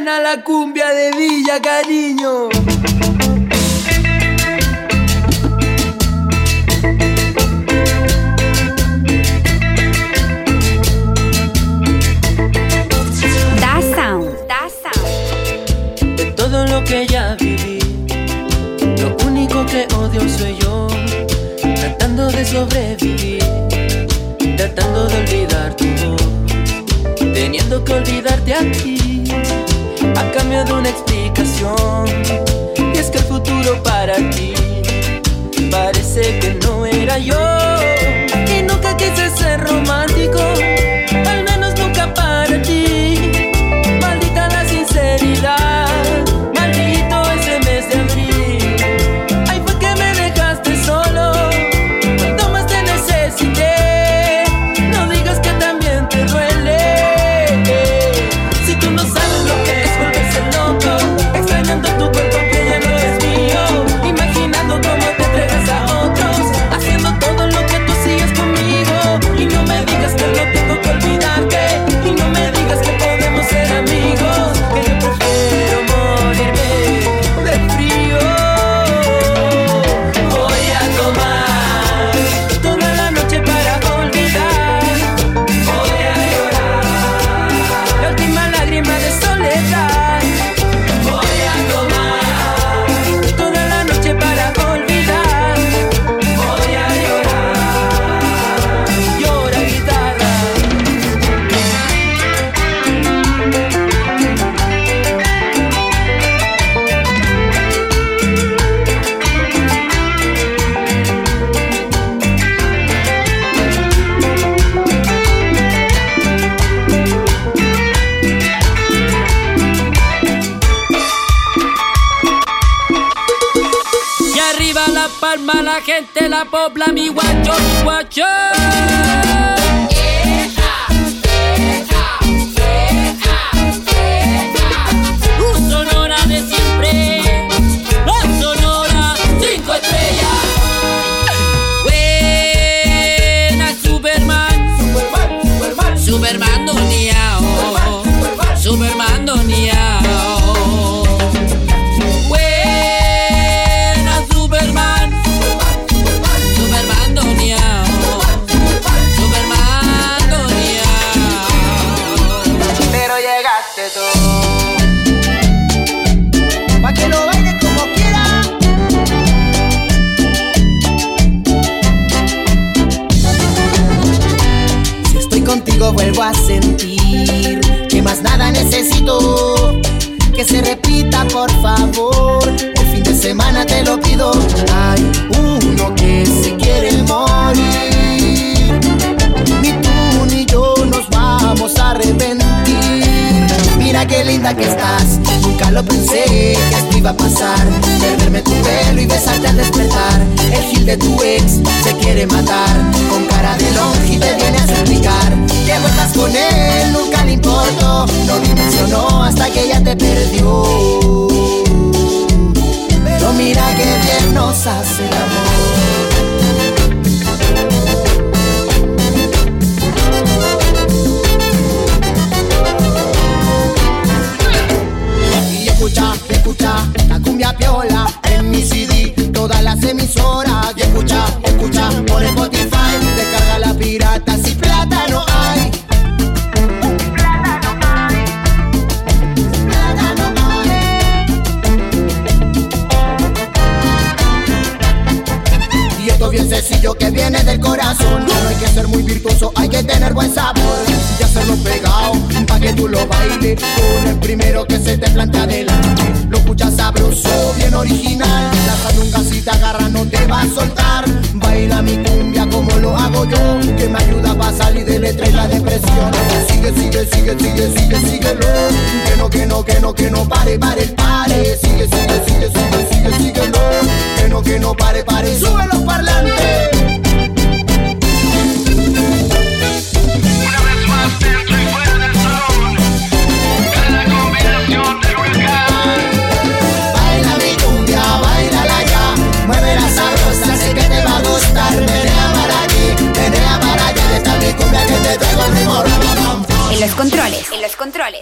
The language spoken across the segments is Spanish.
suena la cumbia de Villa Cariño. Da sound, da sound. De todo lo que ya viví, lo único que odio soy yo, tratando de sobrevivir, tratando de olvidar tu voz, teniendo que olvidarte a ti a cambio de una explicación. Y es que el futuro para ti pasar Perderme tu pelo y besarte al despertar. El gil de tu ex se quiere matar Con cara de longe y te viene a explicar Que vuelvas con él, nunca le importó No dimensionó hasta que ella te perdió. Pero mira que bien nos hace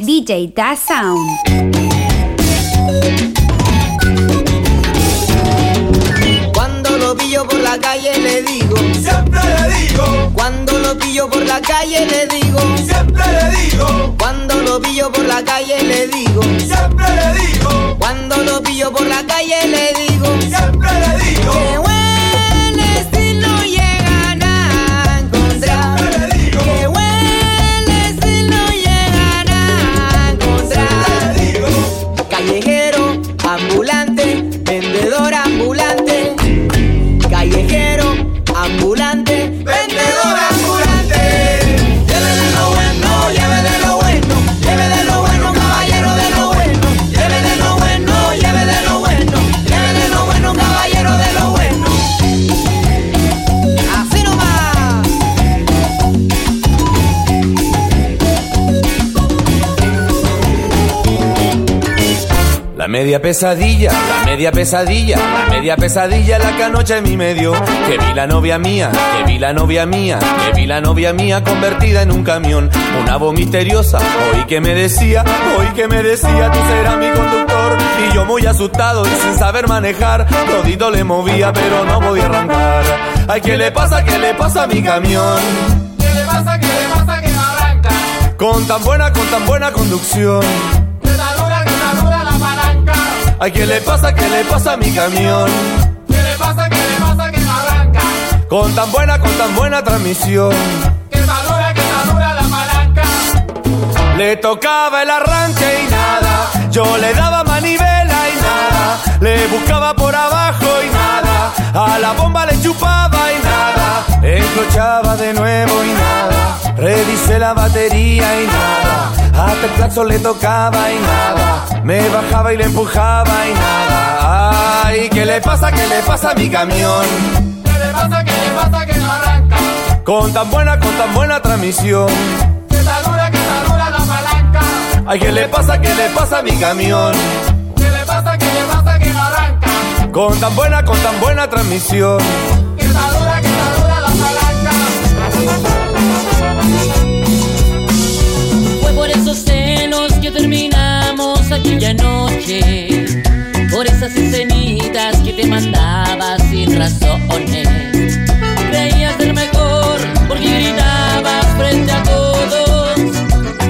DJ Da Sound. Cuando lo pillo por la calle le digo, Siempre le digo, cuando lo pillo por la calle le digo, siempre le digo, cuando lo pillo por la calle le digo, siempre le digo, cuando lo pillo por la calle le digo, siempre le digo, Media pesadilla, la media pesadilla, la media pesadilla la que anoche mi me dio. Que vi la novia mía, que vi la novia mía, que vi la novia mía convertida en un camión. Una voz misteriosa, oí que me decía, oí que me decía, tú serás mi conductor. Y yo muy asustado y sin saber manejar, todito le movía pero no podía arrancar. Ay, ¿qué le pasa, qué le pasa a mi camión? ¿qué le pasa, qué le pasa que no arranca? Con tan buena, con tan buena conducción. Ay, ¿qué le pasa, qué le pasa a mi camión? ¿qué le pasa, qué le pasa que no arranca? Con tan buena, con tan buena transmisión. Que está dura, que está dura la palanca, Le tocaba el arranque y nada. Yo le daba manivela y nada. Le buscaba por abajo y nada. A la bomba le chupaba y nada. Encrochaba de nuevo y nada. Revisé la batería y nada. Hasta el claxon le tocaba y nada. Me bajaba y le empujaba y nada. Ay, ¿qué le pasa? ¿Qué le pasa a mi camión? ¿qué le pasa, qué le pasa que no arranca? Con tan buena, con tan buena transmisión. Que está dura, que está dura la palanca, Ay, ¿qué le pasa? ¿Qué le pasa a mi camión? ¿qué le pasa, qué le pasa que no arranca? Con tan buena, con tan buena transmisión. Terminamos aquella noche. Por esas escenitas que te mandaba sin razones. Creías ser mejor porque gritabas frente a todos.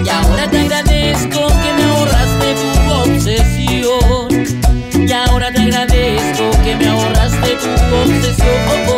Y ahora te agradezco que me ahorraste tu obsesión. Y ahora te agradezco que me ahorraste tu obsesión.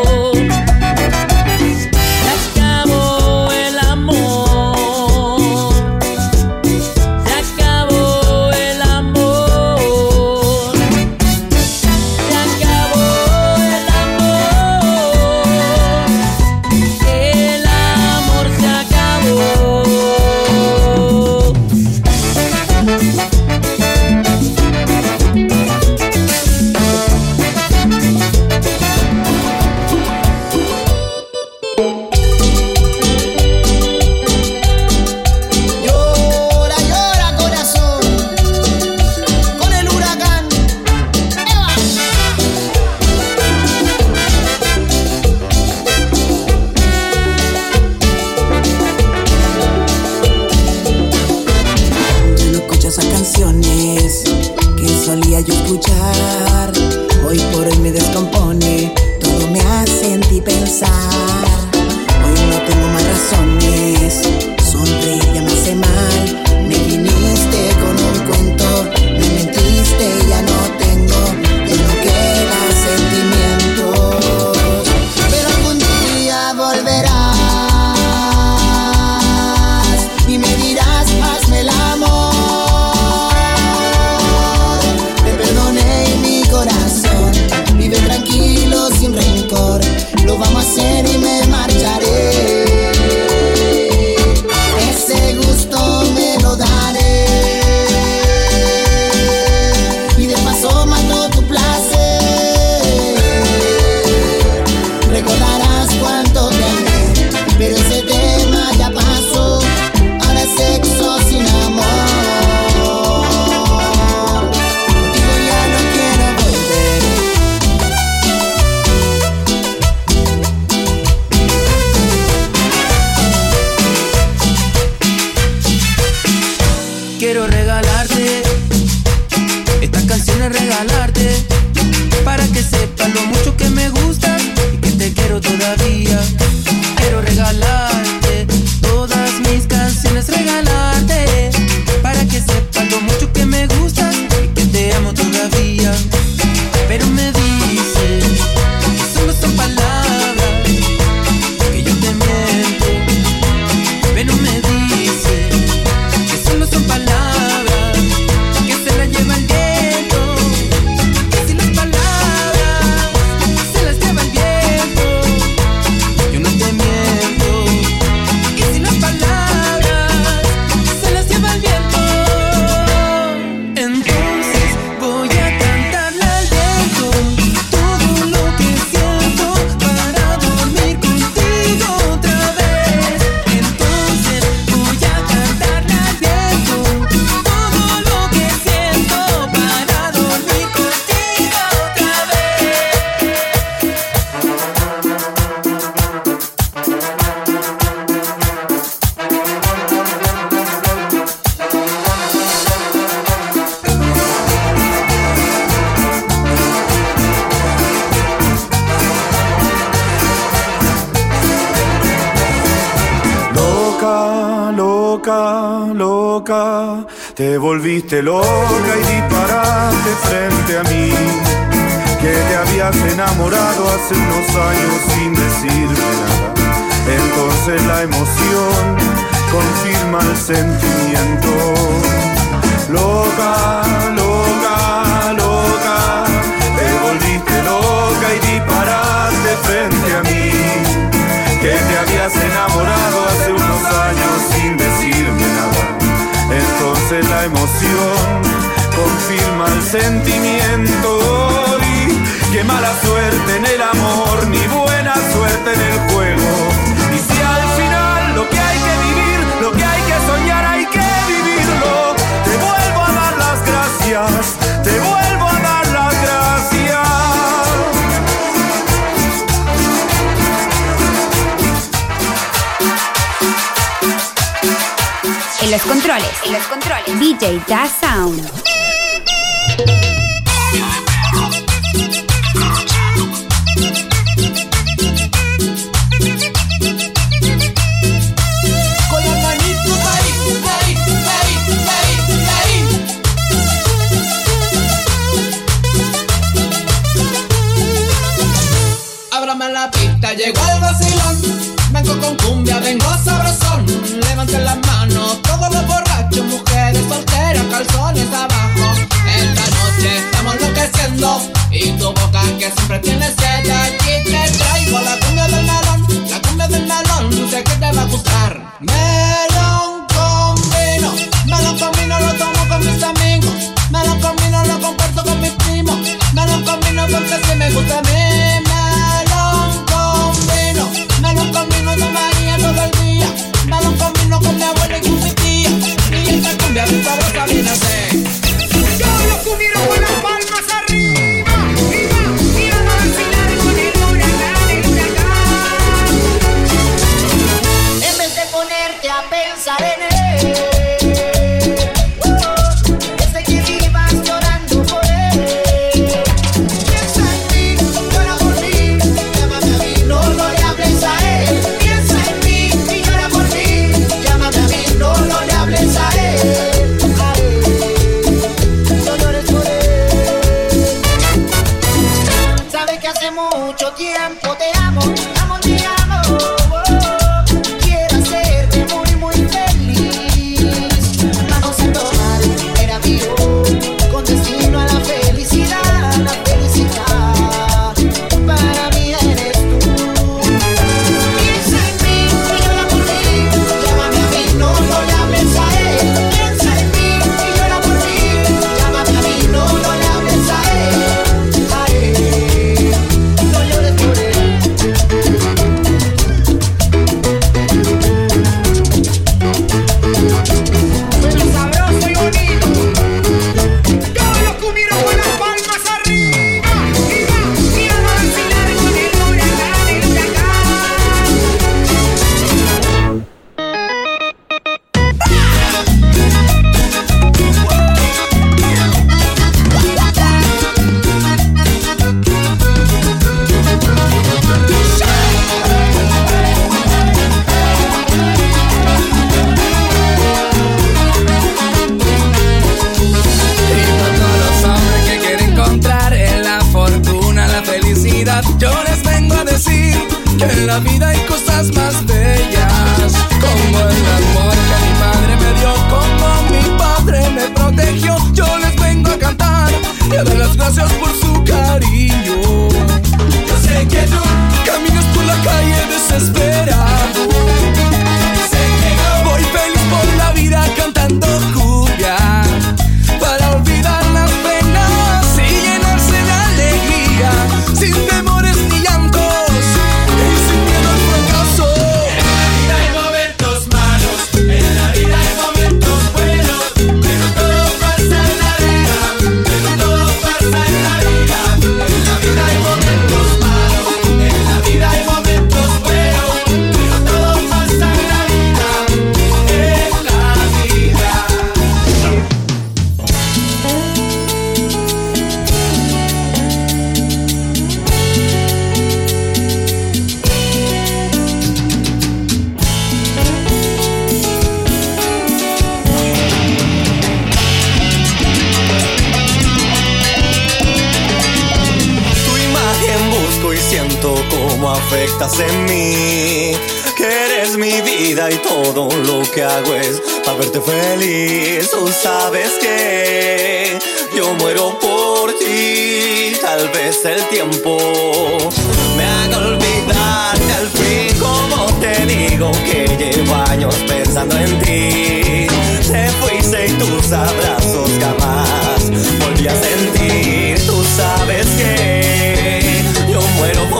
Este te lo La emoción, confirma el sentimiento y qué mala suerte Los controles. En los controles. DJ Da Sound. Ábrame la pista, llegó el vacilón. Vengo con cumbia, vengo amo. vida hay cosas más bellas, como el amor que mi madre me dio, como mi padre me protegió. Yo les vengo a cantar y a dar las gracias por su cariño. Yo sé que no caminas por la calle desesperado perfectas en mí. Que eres mi vida y todo lo que hago es para verte feliz. Tú sabes que yo muero por ti. Tal vez el tiempo me haga olvidarte al fin. Como te digo que llevo años pensando en ti. Te fuiste y tus abrazos jamás volví a sentir. Tú sabes que yo muero por ti.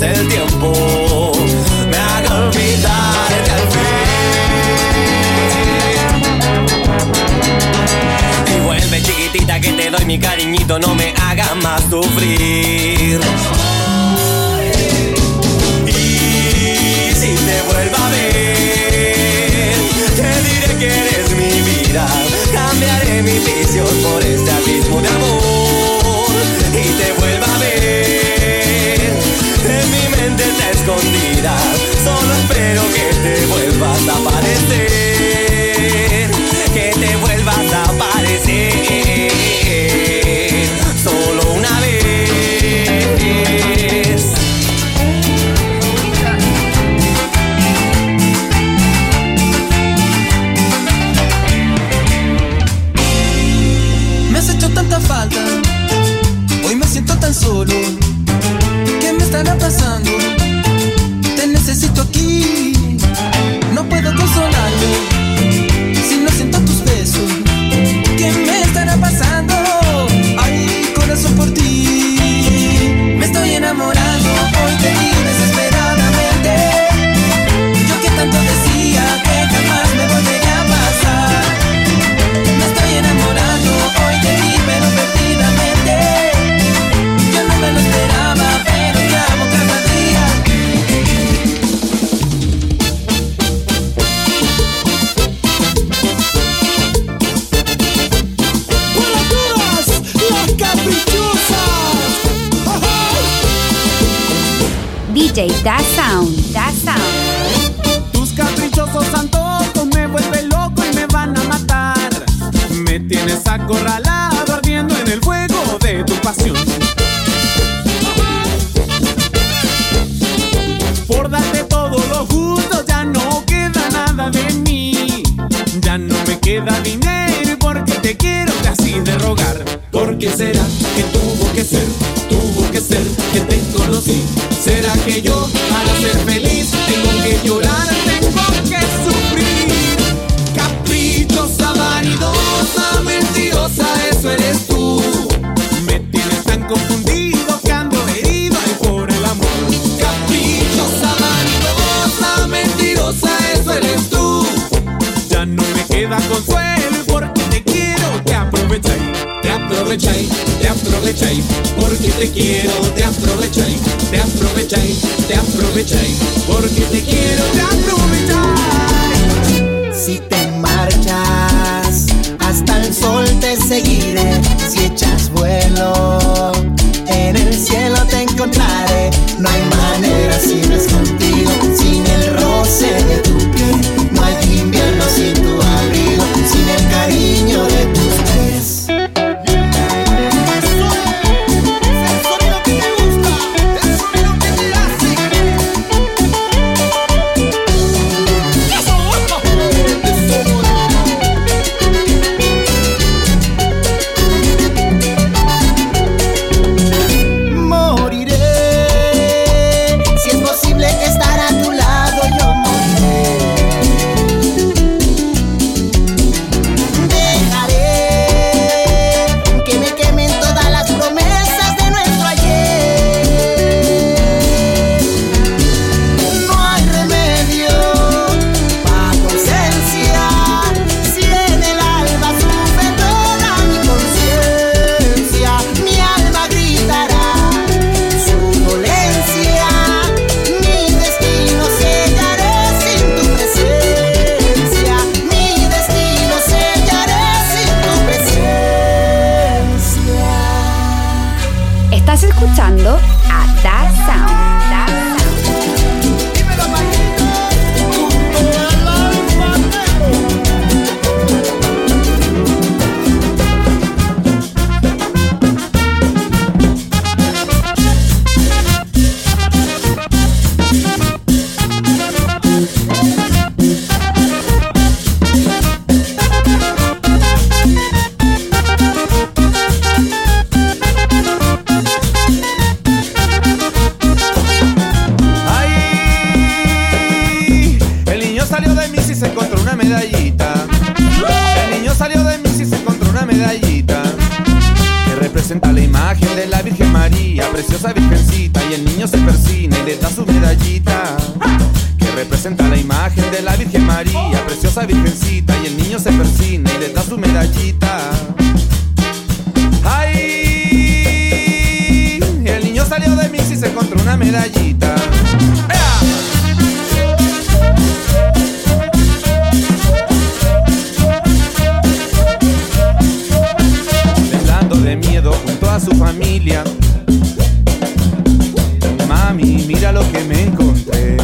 El tiempo me haga olvidarte al fin. Y vuelve chiquitita que te doy mi cariñito, no me haga más sufrir. Y si te vuelvo a ver, te diré que eres mi vida. Cambiaré mis vicios por este abismo de amor. DJ Da Sound, Da Sound. Tus caprichosos antojos me vuelven loco y me van a matar. Me tienes acorralado ardiendo en el fuego de tu pasión. Por darte todo lo justo ya no queda nada de mí. Ya no me queda dinero porque te quiero casi de rogar. ¿Por qué será que tuvo que ser, que te conocí? ¿Será que yo para ser feliz tengo que llorar, tengo que sufrir? Caprichosa, vanidosa, mentirosa, eso eres tú. Me tienes tan confundido que ando herido y por el amor. Caprichosa, vanidosa, mentirosa, eso eres tú. Ya no me queda consuelo porque te quiero, te aprovecháis, te aprovecháis, aprovecháis, porque te quiero, te aprovecháis, te aprovecháis, te aprovecháis, porque te quiero, te aprovecháis. Si te medallita. Temblando de miedo junto a su familia. Mami, mira lo que me encontré.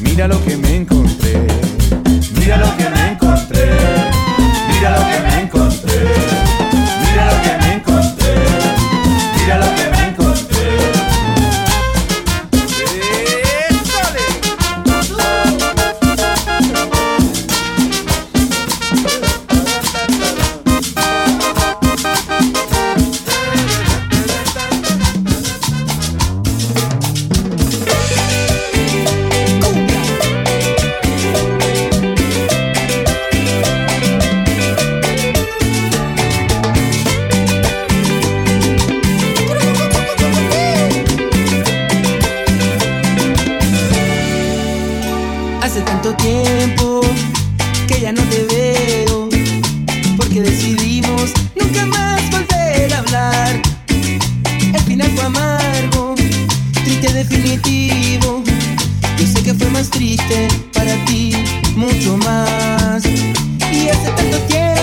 Mira lo que me encontré. decidimos nunca más volver a hablar. El final fue amargo, triste definitivo. Yo sé que fue más triste para ti, mucho más. Y hace tanto tiempo.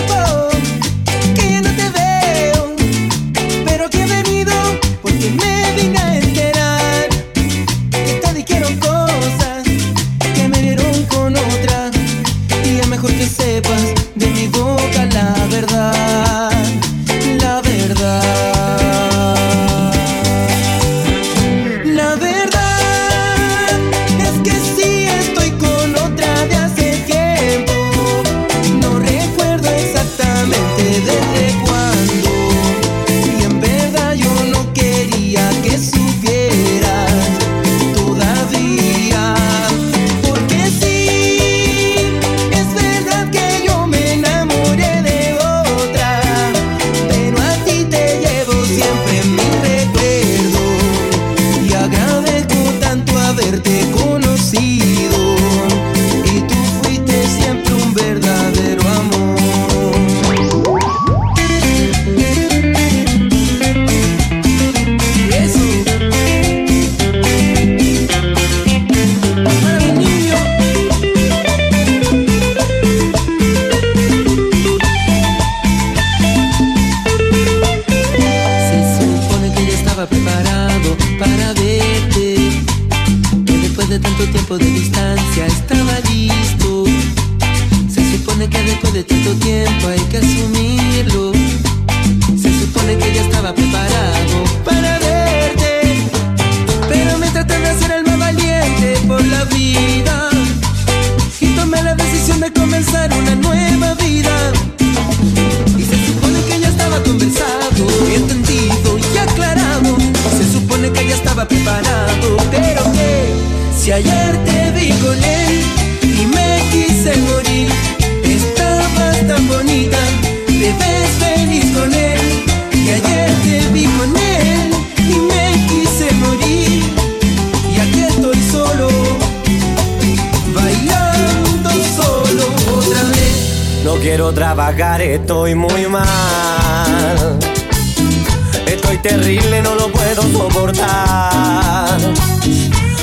quiero trabajar, estoy muy mal. Estoy terrible, no lo puedo soportar.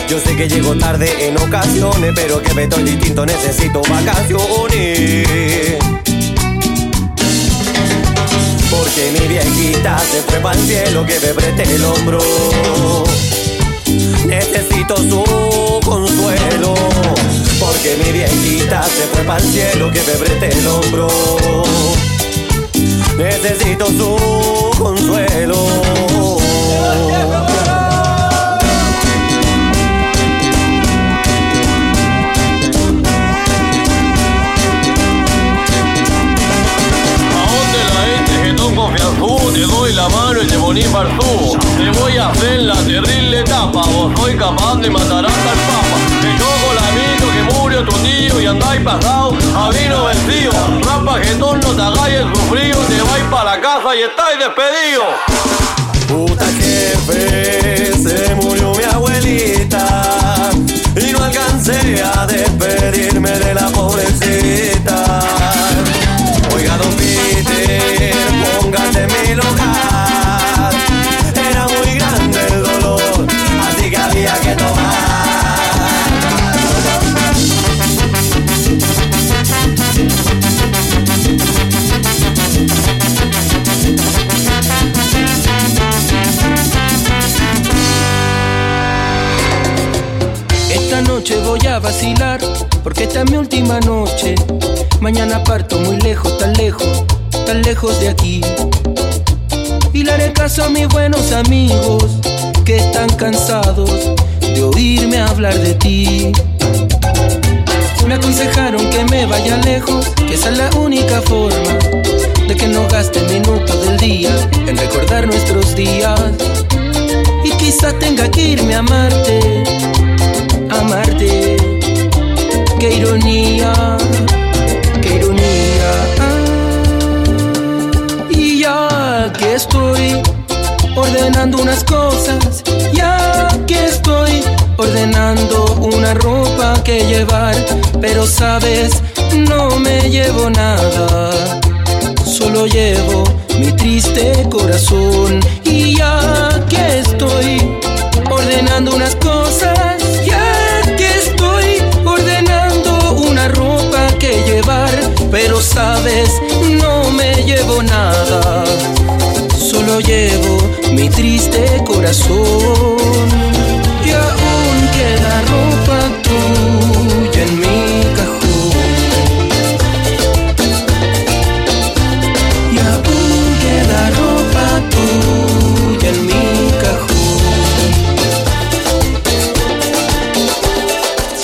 Yo sé que llego tarde en ocasiones, pero que me estoy distinto, necesito vacaciones. Porque mi viejita se fue para el cielo que me preste el hombro. Necesito su consuelo. Porque mi viejita se fue para cielo que me brete el hombro. Necesito su consuelo. te doy la mano y te poní Barzú. Te voy a hacer la terrible etapa, vos soy capaz de matar hasta el papa que murió tu tío y andáis pasado a vino vencido. Rampa que no te hagáis el sufrido, te vais para la casa y estáis despedidos. Puta jefe, se murió mi abuelita y no alcancé a porque esta es mi última noche. Mañana parto muy lejos, tan lejos, tan lejos de aquí. Y le haré caso a mis buenos amigos, que están cansados de oírme hablar de ti. Me aconsejaron que me vaya lejos, que esa es la única forma de que no gaste minutos del día en recordar nuestros días. Y quizás tenga que irme a amarte, amarte. Qué ironía, qué ironía. Y ya que estoy ordenando unas cosas, ya que estoy ordenando una ropa que llevar, pero sabes, no me llevo nada, solo llevo mi triste corazón. Y ya que estoy ordenando unas cosas, sabes, no me llevo nada, solo llevo mi triste corazón. Y aún queda ropa tuya en mi cajón. Y aún queda ropa tuya en mi cajón.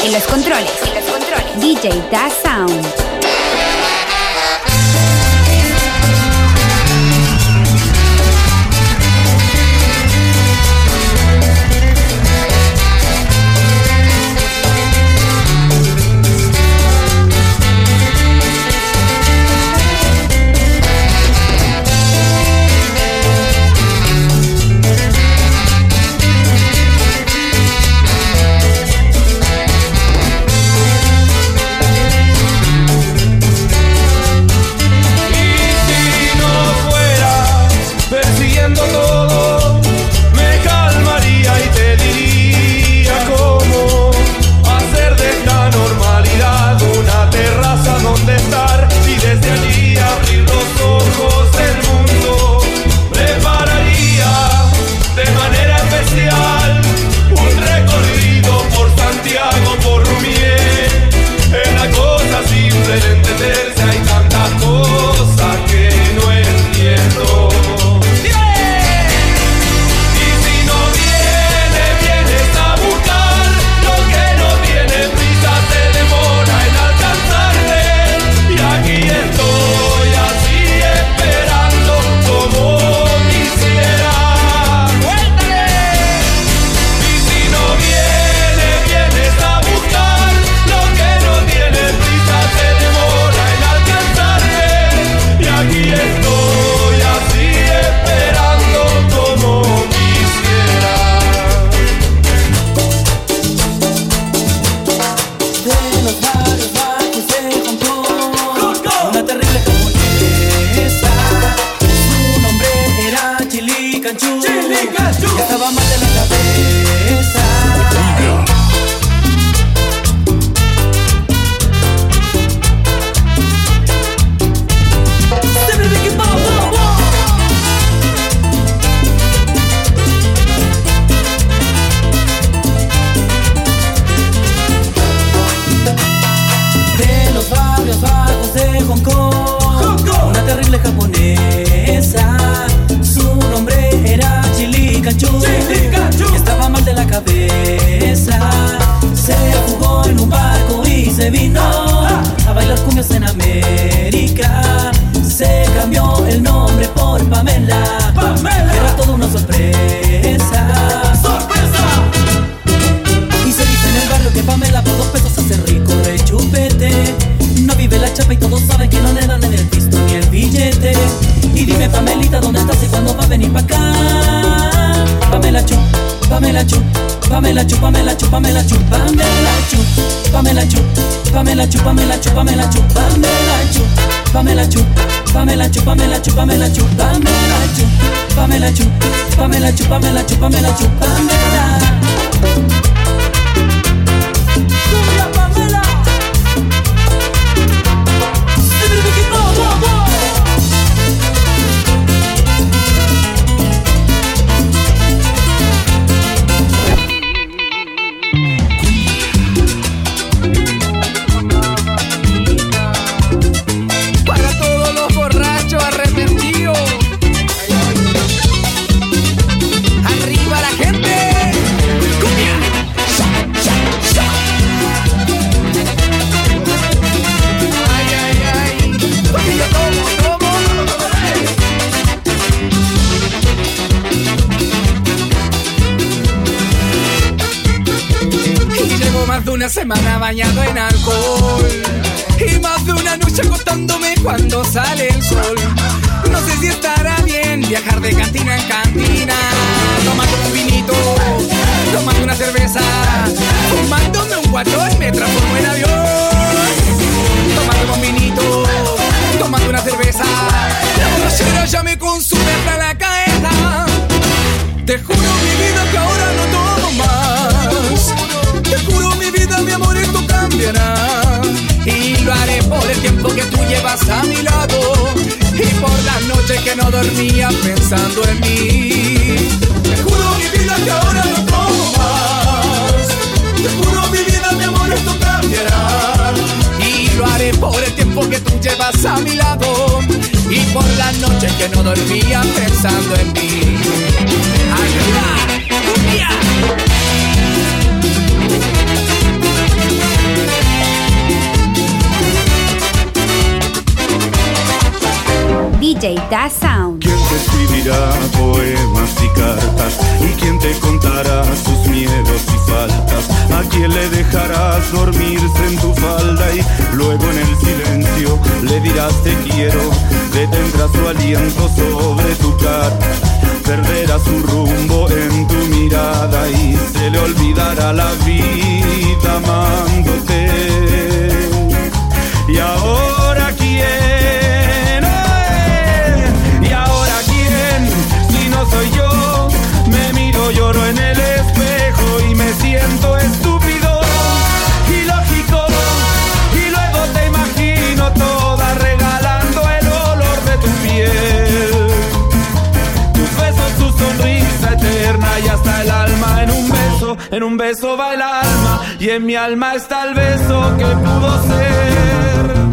En los controles, en los controles. DJ Da Sound. Por Pamela. Era toda una sorpresa. Y se dice en el barrio que Pamela por dos pesos hace rico de chupete. No vive la chapa y todos saben que no le dan en el pisto ni el billete. Y dime, Pamelita, ¿dónde estás y cuándo va a venir pa' acá? Pamela Chu, Pamela Chu, Pamela Chu, Pamela Chu, Pamela Chu, Pamela Chu, Pamela Chu, Pamela Chu, Pamela Chu, Pamela Chu, Pamela Chu, Pamela Chu, Pamela Chu, Pamela una semana bañado en alcohol. Y más de una noche acostándome cuando sale el sol. No sé si estará bien viajar de cantina en cantina. Tomando un vinito, tomando una cerveza Fumándome un guatón me transformo en avión. Tomando un vinito, tomando una cerveza. La borrachera ya me consume hasta la cabeza a mi lado. Y por las noches que no dormía pensando en mí. Te juro mi vida que ahora no tomo más. Te juro mi vida, mi amor, esto cambiará. Y lo haré por el tiempo que tú llevas a mi lado. Y por las noches que no dormía pensando en mí. ¡Ayuda! ¿Quién te escribirá poemas y cartas? ¿Y quién te contará sus miedos y faltas? ¿A quién le dejarás dormirse en tu falda? Y luego en el silencio le dirás te quiero. Detendrás su aliento sobre tu cara. Perderá su rumbo en tu mirada y se le olvidará la vida amándote. Y ahora lloro en el espejo y me siento estúpido, ilógico, y luego te imagino toda regalando el olor de tu piel, tus besos, tu sonrisa eterna y hasta el alma en un beso, en un beso va el alma y en mi alma está el beso que pudo ser.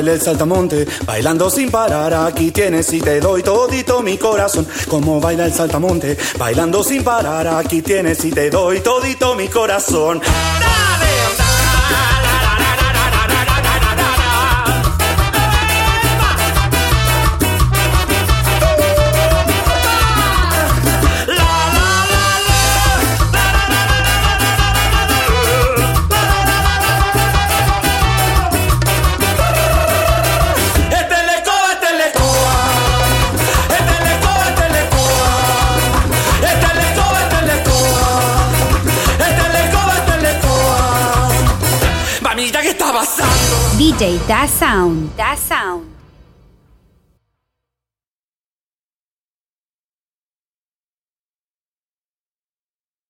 Baila el saltamonte, bailando sin parar, aquí tienes y te doy todito mi corazón. Como baila el saltamonte, bailando sin parar, aquí tienes y te doy todito mi corazón. DJ Da Sound. Da Sound.